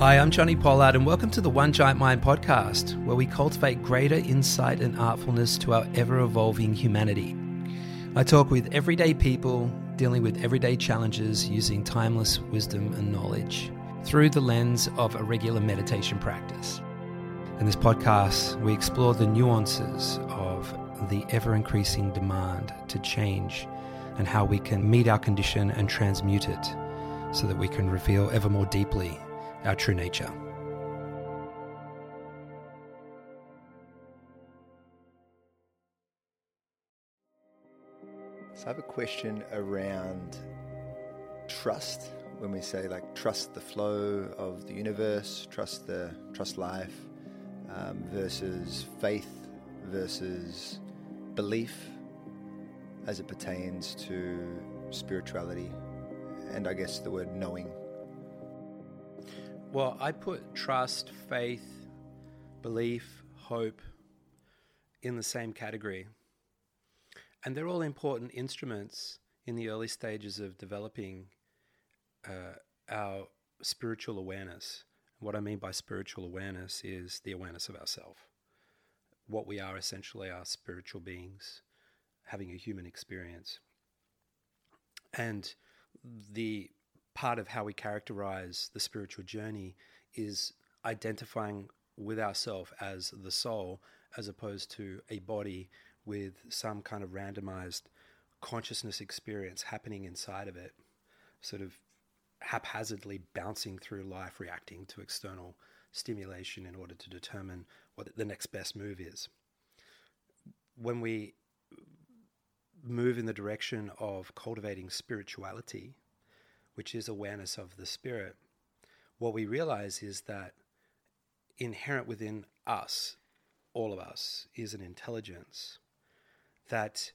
Hi, I'm Jonni Pollard, and welcome to the One Giant Mind podcast, where we cultivate greater insight and artfulness to our ever evolving humanity. I talk with everyday people dealing with everyday challenges using timeless wisdom and knowledge through the lens of a regular meditation practice. In this podcast, we explore the nuances of the ever increasing demand to change and how we can meet our condition and transmute it so that we can reveal ever more deeply our true nature. So I have a question around trust. When we say like trust the flow of the universe, trust the trust life, um, versus faith versus belief, as it pertains to spirituality, and I guess the word knowing well, I put trust, faith, belief, hope in the same category. And they're all important instruments in the early stages of developing uh, our spiritual awareness. What I mean by spiritual awareness is the awareness of ourself. What we are essentially are spiritual beings having a human experience. And the part of how we characterize the spiritual journey is identifying with ourself as the soul as opposed to a body with some kind of randomized consciousness experience happening inside of it, sort of haphazardly bouncing through life, reacting to external stimulation in order to determine what the next best move is. When we move in the direction of cultivating spirituality, which is awareness of the spirit, what we realize is that inherent within us, all of us, is an intelligence that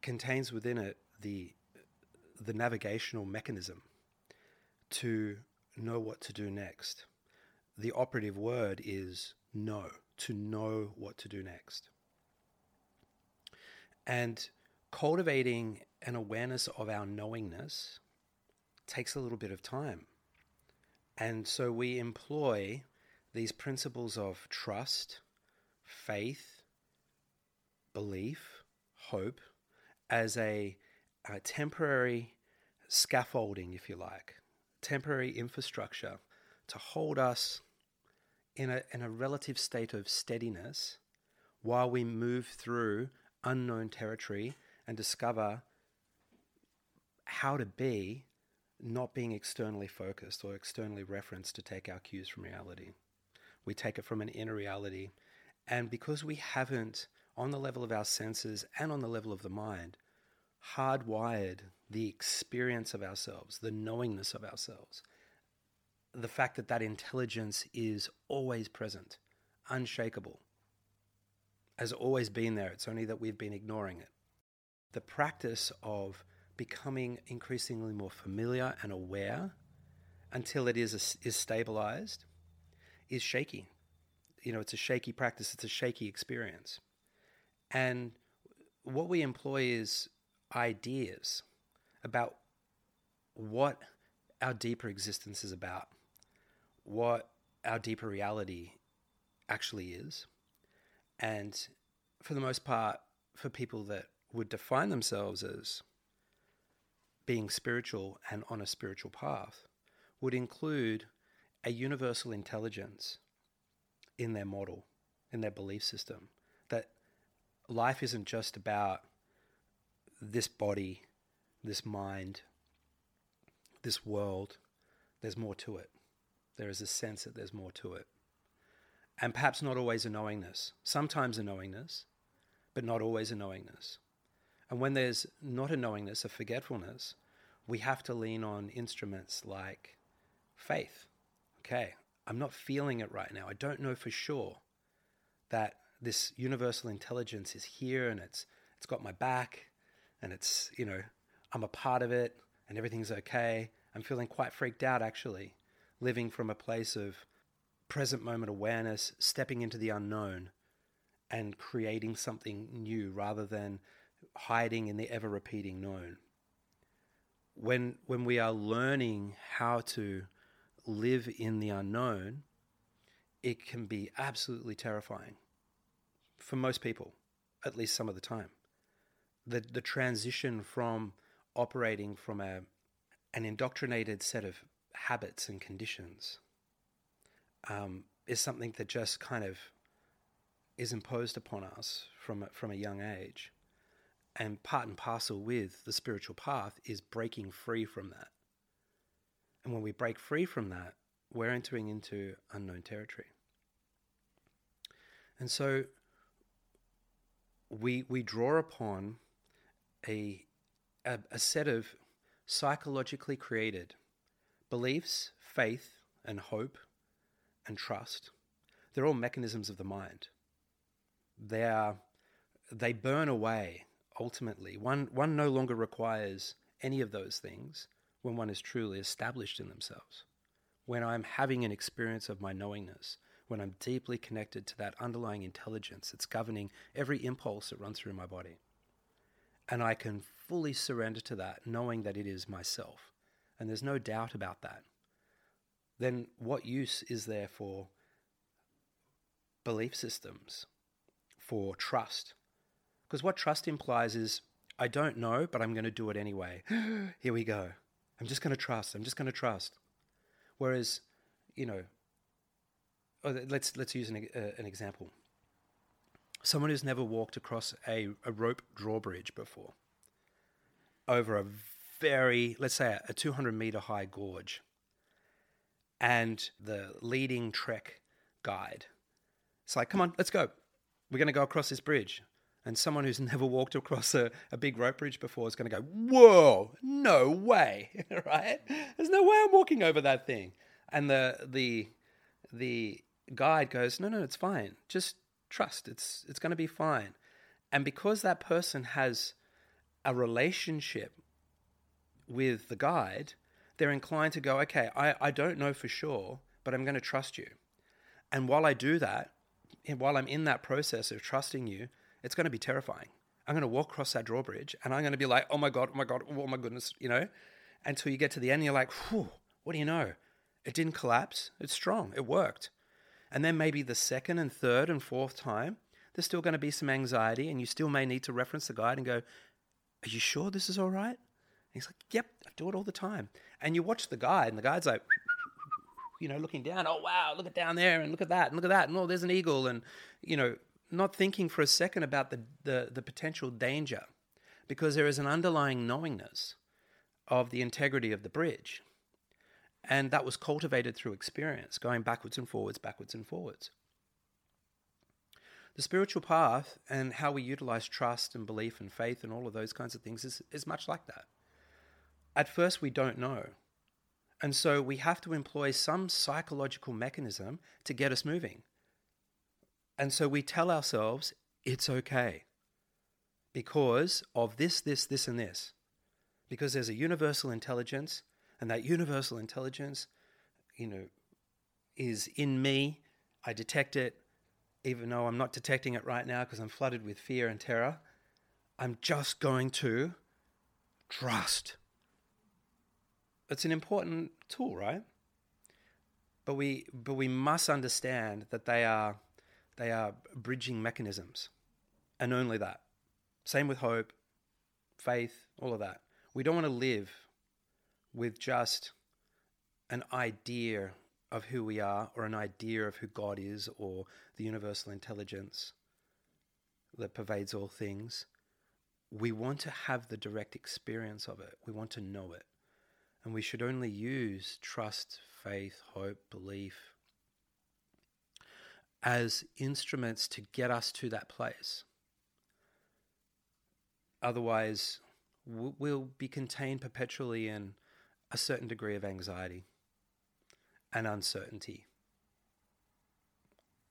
contains within it the the navigational mechanism to know what to do next. The operative word is know, to know what to do next. And cultivating an awareness of our knowingness takes a little bit of time. And so we employ these principles of trust, faith, belief, hope as a, a temporary scaffolding, if you like, temporary infrastructure to hold us in a, in a relative state of steadiness while we move through unknown territory and discover how to be not being externally focused or externally referenced to take our cues from reality. We take it from an inner reality. And because we haven't, on the level of our senses and on the level of the mind, hardwired the experience of ourselves, the knowingness of ourselves, the fact that that intelligence is always present, unshakable, has always been there. It's only that we've been ignoring it. The practice of becoming increasingly more familiar and aware until it is is stabilized is shaky. You know, it's a shaky practice. It's a shaky experience, and what we employ is ideas about what our deeper existence is about, what our deeper reality actually is, and for the most part, for people that would define themselves as being spiritual and on a spiritual path would include a universal intelligence in their model, in their belief system. That life isn't just about this body, this mind, this world. There's more to it. There is a sense that there's more to it. And perhaps not always a knowingness, sometimes a knowingness, but not always a knowingness. And when there's not a knowingness, a forgetfulness, we have to lean on instruments like faith. Okay, I'm not feeling it right now. I don't know for sure that this universal intelligence is here and it's it's got my back and it's, you know, I'm a part of it and everything's okay. I'm feeling quite freaked out actually, living from a place of present moment awareness, stepping into the unknown and creating something new rather than hiding in the ever repeating known. When, when we are learning how to live in the unknown, it can be absolutely terrifying for most people, at least some of the time. The, the transition from operating from a, an indoctrinated set of habits and conditions um, is something that just kind of is imposed upon us from from a young age. And part and parcel with the spiritual path is breaking free from that. And when we break free from that, we're entering into unknown territory. And so we, we draw upon a, a, a set of psychologically created beliefs, faith, and hope and trust. They're all mechanisms of the mind. They are they burn away ultimately. One one no longer requires any of those things when one is truly established in themselves. When I'm having an experience of my knowingness, when I'm deeply connected to that underlying intelligence that's governing every impulse that runs through my body. And I can fully surrender to that, knowing that it is myself. And there's no doubt about that. Then what use is there for belief systems, for trust? Because what trust implies is I don't know, but I'm going to do it anyway. Here we go. I'm just going to trust. I'm just going to trust. Whereas, you know, oh, let's let's use an, uh, an example. Someone who's never walked across a, a rope drawbridge before, over a very let's say a 200 meter high gorge, and the leading trek guide. It's like, come on, let's go. We're going to go across this bridge. And someone who's never walked across a, a big rope bridge before is going to go, whoa, no way, right? There's no way I'm walking over that thing. And the the the guide goes, no, no, it's fine. Just trust. It's it's going to be fine. And because that person has a relationship with the guide, they're inclined to go, okay, I, I don't know for sure, but I'm going to trust you. And while I do that, and while I'm in that process of trusting you, it's going to be terrifying. I'm going to walk across that drawbridge and I'm going to be like, oh my God, oh my God, oh my goodness, you know? Until you get to the end, you're like, whew, what do you know? It didn't collapse. It's strong. It worked. And then maybe the second and third and fourth time, there's still going to be some anxiety, and you still may need to reference the guide and go, Are you sure this is all right? He's like, Yep, I do it all the time. And you watch the guide, and the guide's like, you know, looking down, oh wow, look at down there and look at that and look at that, and oh, there's an eagle, and you know, not thinking for a second about the, the, the potential danger because there is an underlying knowingness of the integrity of the bridge. And that was cultivated through experience, going backwards and forwards, backwards and forwards. The spiritual path and how we utilize trust and belief and faith and all of those kinds of things is, is much like that. At first, we don't know. And so we have to employ some psychological mechanism to get us moving. And so we tell ourselves it's okay because of this, this, this, and this. Because there's a universal intelligence, and that universal intelligence, you know, is in me. I detect it, even though I'm not detecting it right now because I'm flooded with fear and terror. I'm just going to trust. It's an important tool, right? But we, but we must understand that they are they are bridging mechanisms, and only that. Same with hope, faith, all of that. We don't want to live with just an idea of who we are or an idea of who God is or the universal intelligence that pervades all things. We want to have the direct experience of it. We want to know it. And we should only use trust, faith, hope, belief, as instruments to get us to that place. Otherwise, we'll be contained perpetually in a certain degree of anxiety and uncertainty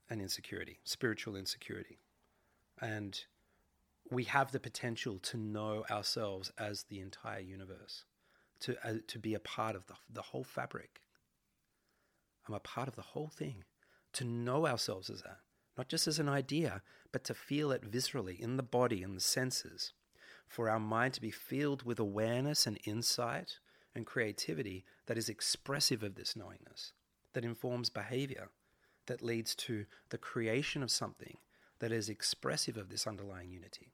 and insecurity, spiritual insecurity. And we have the potential to know ourselves as the entire universe, to, uh, to be a part of the, the whole fabric. I'm a part of the whole thing to know ourselves as that, not just as an idea, but to feel it viscerally in the body and the senses, for our mind to be filled with awareness and insight and creativity that is expressive of this knowingness, that informs behavior, that leads to the creation of something that is expressive of this underlying unity.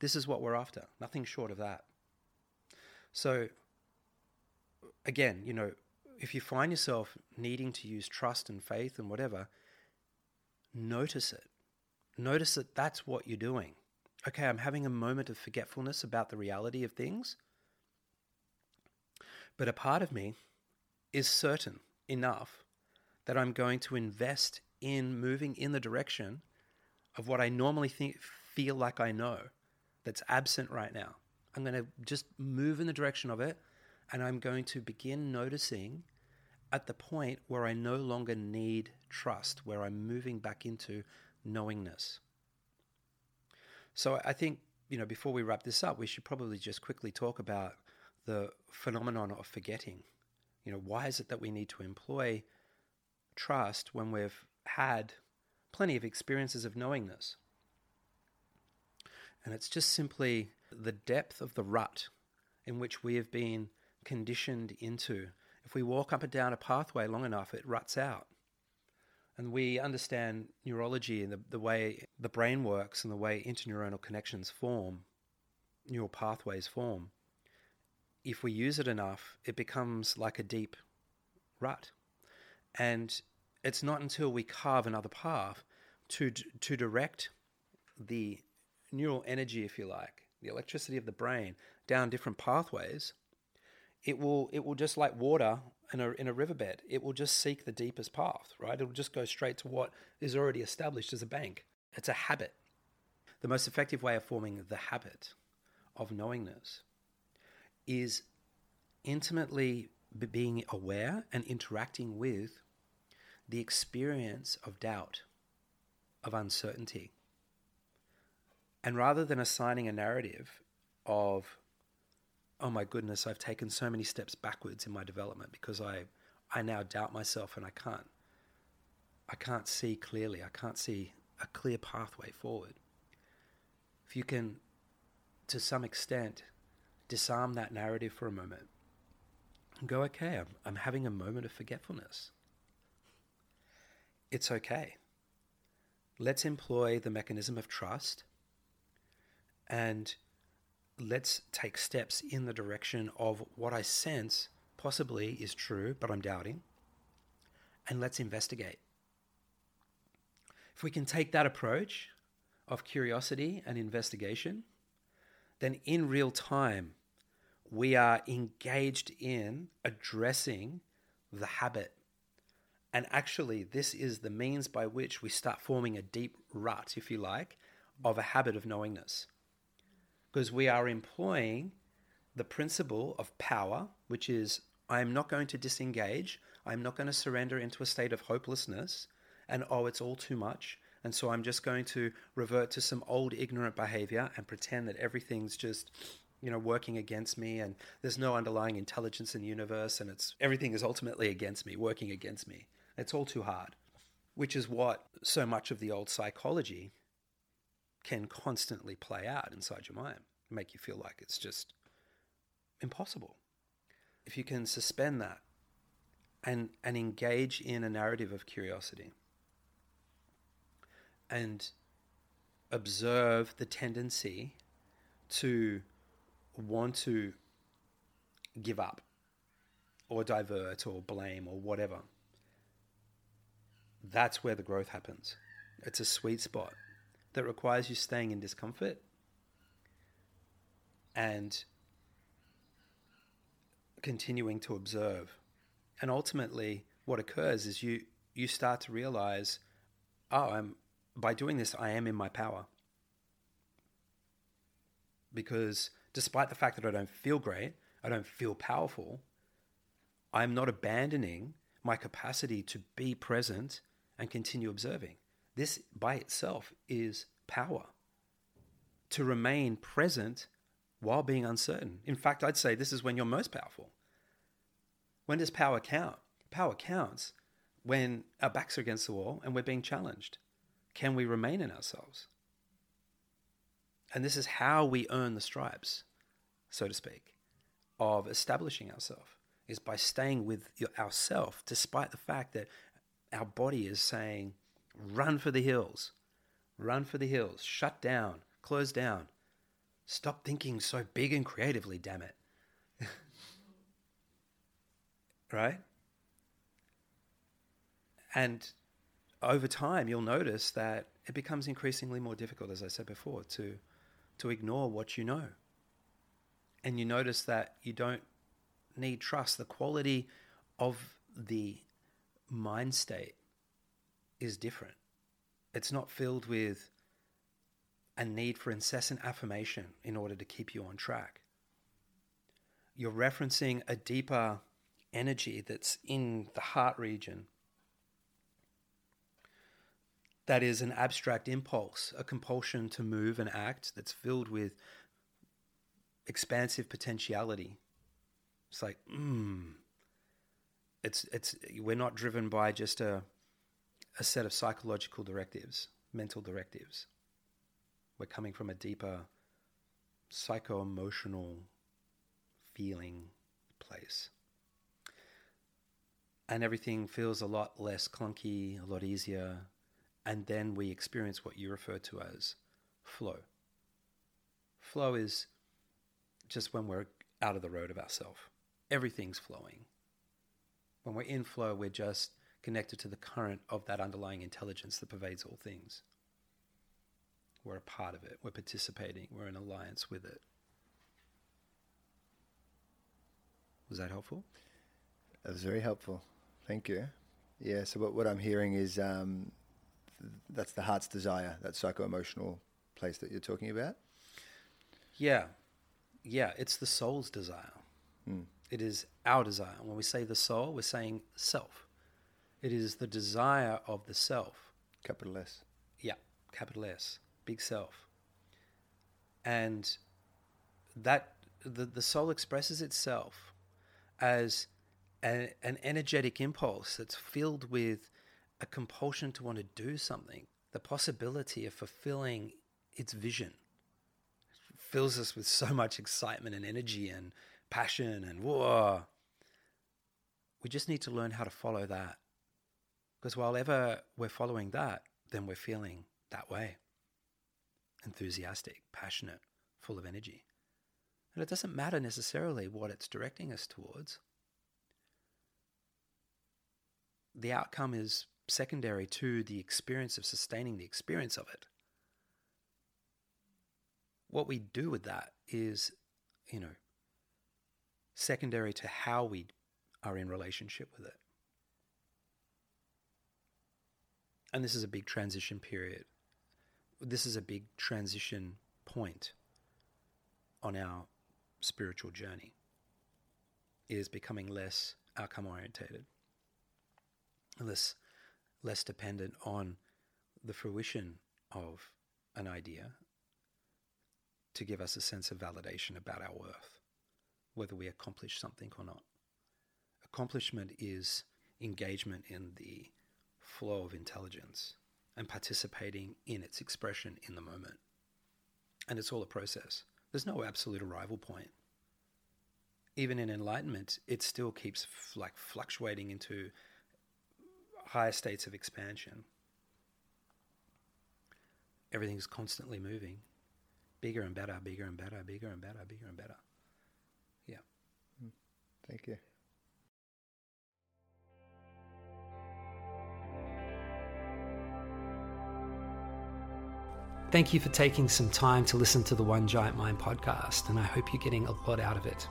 This is what we're after, nothing short of that. So, again, you know, if you find yourself needing to use trust and faith and whatever, notice it. Notice that that's what you're doing. Okay, I'm having a moment of forgetfulness about the reality of things. But a part of me is certain enough that I'm going to invest in moving in the direction of what I normally think, feel like I know that's absent right now. I'm going to just move in the direction of it and I'm going to begin noticing at the point where I no longer need trust, where I'm moving back into knowingness. So I think, you know, before we wrap this up, we should probably just quickly talk about the phenomenon of forgetting. You know, why is it that we need to employ trust when we've had plenty of experiences of knowingness? And it's just simply the depth of the rut in which we have been conditioned into. If we walk up and down a pathway long enough, it ruts out. And we understand neurology and the, the way the brain works and the way interneuronal connections form, neural pathways form. If we use it enough, it becomes like a deep rut. And it's not until we carve another path to, to direct the neural energy, if you like, the electricity of the brain down different pathways, it will it will just like water in a in a riverbed. It will just seek the deepest path, right? It will just go straight to what is already established as a bank. It's a habit. The most effective way of forming the habit of knowingness is intimately being aware and interacting with the experience of doubt, of uncertainty. And rather than assigning a narrative of, oh my goodness, I've taken so many steps backwards in my development because I, I now doubt myself and I can't, I can't see clearly. I can't see a clear pathway forward. If you can, to some extent, disarm that narrative for a moment and go, okay, I'm, I'm having a moment of forgetfulness. It's okay. Let's employ the mechanism of trust and let's take steps in the direction of what I sense possibly is true, but I'm doubting, and let's investigate. If we can take that approach of curiosity and investigation, then in real time, we are engaged in addressing the habit. And actually, this is the means by which we start forming a deep rut, if you like, of a habit of knowingness because we are employing the principle of power, which is I am not going to disengage, I'm not going to surrender into a state of hopelessness and oh, it's all too much. And so I'm just going to revert to some old ignorant behavior and pretend that everything's just, you know, working against me and there's no underlying intelligence in the universe and it's everything is ultimately against me, working against me. It's all too hard. Which is what so much of the old psychology can constantly play out inside your mind, make you feel like it's just impossible. If you can suspend that and, and engage in a narrative of curiosity and observe the tendency to want to give up or divert or blame or whatever, that's where the growth happens. It's a sweet spot that requires you staying in discomfort and continuing to observe. And ultimately, what occurs is you you start to realize, oh, I'm by doing this, I am in my power. Because despite the fact that I don't feel great, I don't feel powerful, I'm not abandoning my capacity to be present and continue observing. This by itself is power. To remain present while being uncertain. In fact, I'd say this is when you're most powerful. When does power count? Power counts when our backs are against the wall and we're being challenged. Can we remain in ourselves? And this is how we earn the stripes, so to speak. of establishing ourselves is by staying with ourself, despite the fact that our body is saying, run for the hills, run for the hills, shut down, close down. Stop thinking so big and creatively, damn it. right? And over time, you'll notice that it becomes increasingly more difficult, as I said before, to, to ignore what you know. And you notice that you don't need trust. The quality of the mind state is different. It's not filled with a need for incessant affirmation in order to keep you on track. You're referencing a deeper energy that's in the heart region that is an abstract impulse, a compulsion to move and act that's filled with expansive potentiality. It's like, hmm. It's it's we're not driven by just a a set of psychological directives, mental directives. We're coming from a deeper psycho emotional feeling place. And everything feels a lot less clunky, a lot easier. And then we experience what you refer to as flow. Flow is just when we're out of the road of ourselves. Everything's flowing. When we're in flow, we're just connected to the current of that underlying intelligence that pervades all things. We're a part of it, we're participating, we're in alliance with it. Was that helpful? That was very helpful. Thank you. Yeah, so what, what I'm hearing is um, that's the heart's desire, that psycho emotional place that you're talking about. Yeah. Yeah, it's the soul's desire. Mm. It is our desire. When we say the soul, we're saying self. It is the desire of the self. Capital S. Yeah, capital S, big self. And that the, the soul expresses itself as a, an energetic impulse that's filled with a compulsion to want to do something, the possibility of fulfilling its vision it fills us with so much excitement and energy and passion and whoa. We just need to learn how to follow that. Because while ever we're following that, then we're feeling that way enthusiastic, passionate, full of energy. And it doesn't matter necessarily what it's directing us towards. The outcome is secondary to the experience of sustaining the experience of it. What we do with that is, you know, secondary to how we are in relationship with it. And this is a big transition period. This is a big transition point on our spiritual journey. It is becoming less outcome orientated, less, less dependent on the fruition of an idea to give us a sense of validation about our worth whether we accomplish something or not. Accomplishment is engagement in the flow of intelligence and participating in its expression in the moment. And it's all a process. There's no absolute arrival point. Even in enlightenment, it still keeps f- like fluctuating into higher states of expansion. Everything's constantly moving, bigger and better, bigger and better, bigger and better, bigger and better. Yeah. Hmm. Thank you. Thank you for taking some time to listen to the One Giant Mind podcast, and I hope you're getting a lot out of it.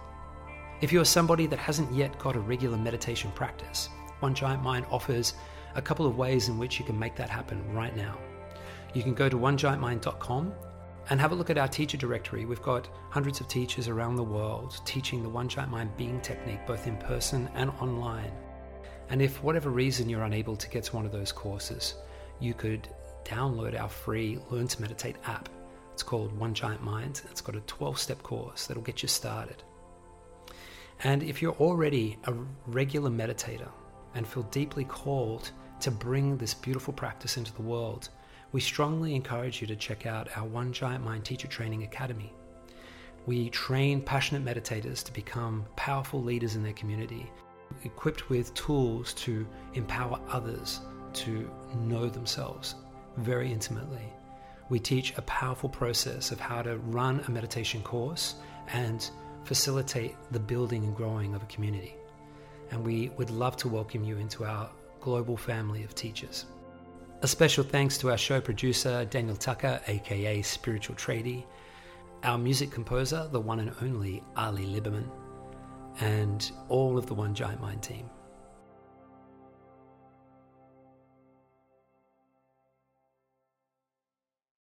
If you are somebody that hasn't yet got a regular meditation practice, One Giant Mind offers a couple of ways in which you can make that happen right now. You can go to onegiantmind.com and have a look at our teacher directory. We've got hundreds of teachers around the world teaching the One Giant Mind being technique both in person and online. And if for whatever reason you're unable to get to one of those courses, you could download our free Learn to Meditate app. It's called One Giant Mind. It's got a 12 step course that'll get you started. And if you're already a regular meditator and feel deeply called to bring this beautiful practice into the world, we strongly encourage you to check out our One Giant Mind Teacher Training Academy. We train passionate meditators to become powerful leaders in their community, equipped with tools to empower others to know themselves very intimately. We teach a powerful process of how to run a meditation course and facilitate the building and growing of a community. And we would love to welcome you into our global family of teachers. A special thanks to our show producer, Daniel Tucker, aka Spiritual Tradie, our music composer, the one and only Ali Liberman, and all of the One Giant Mind team.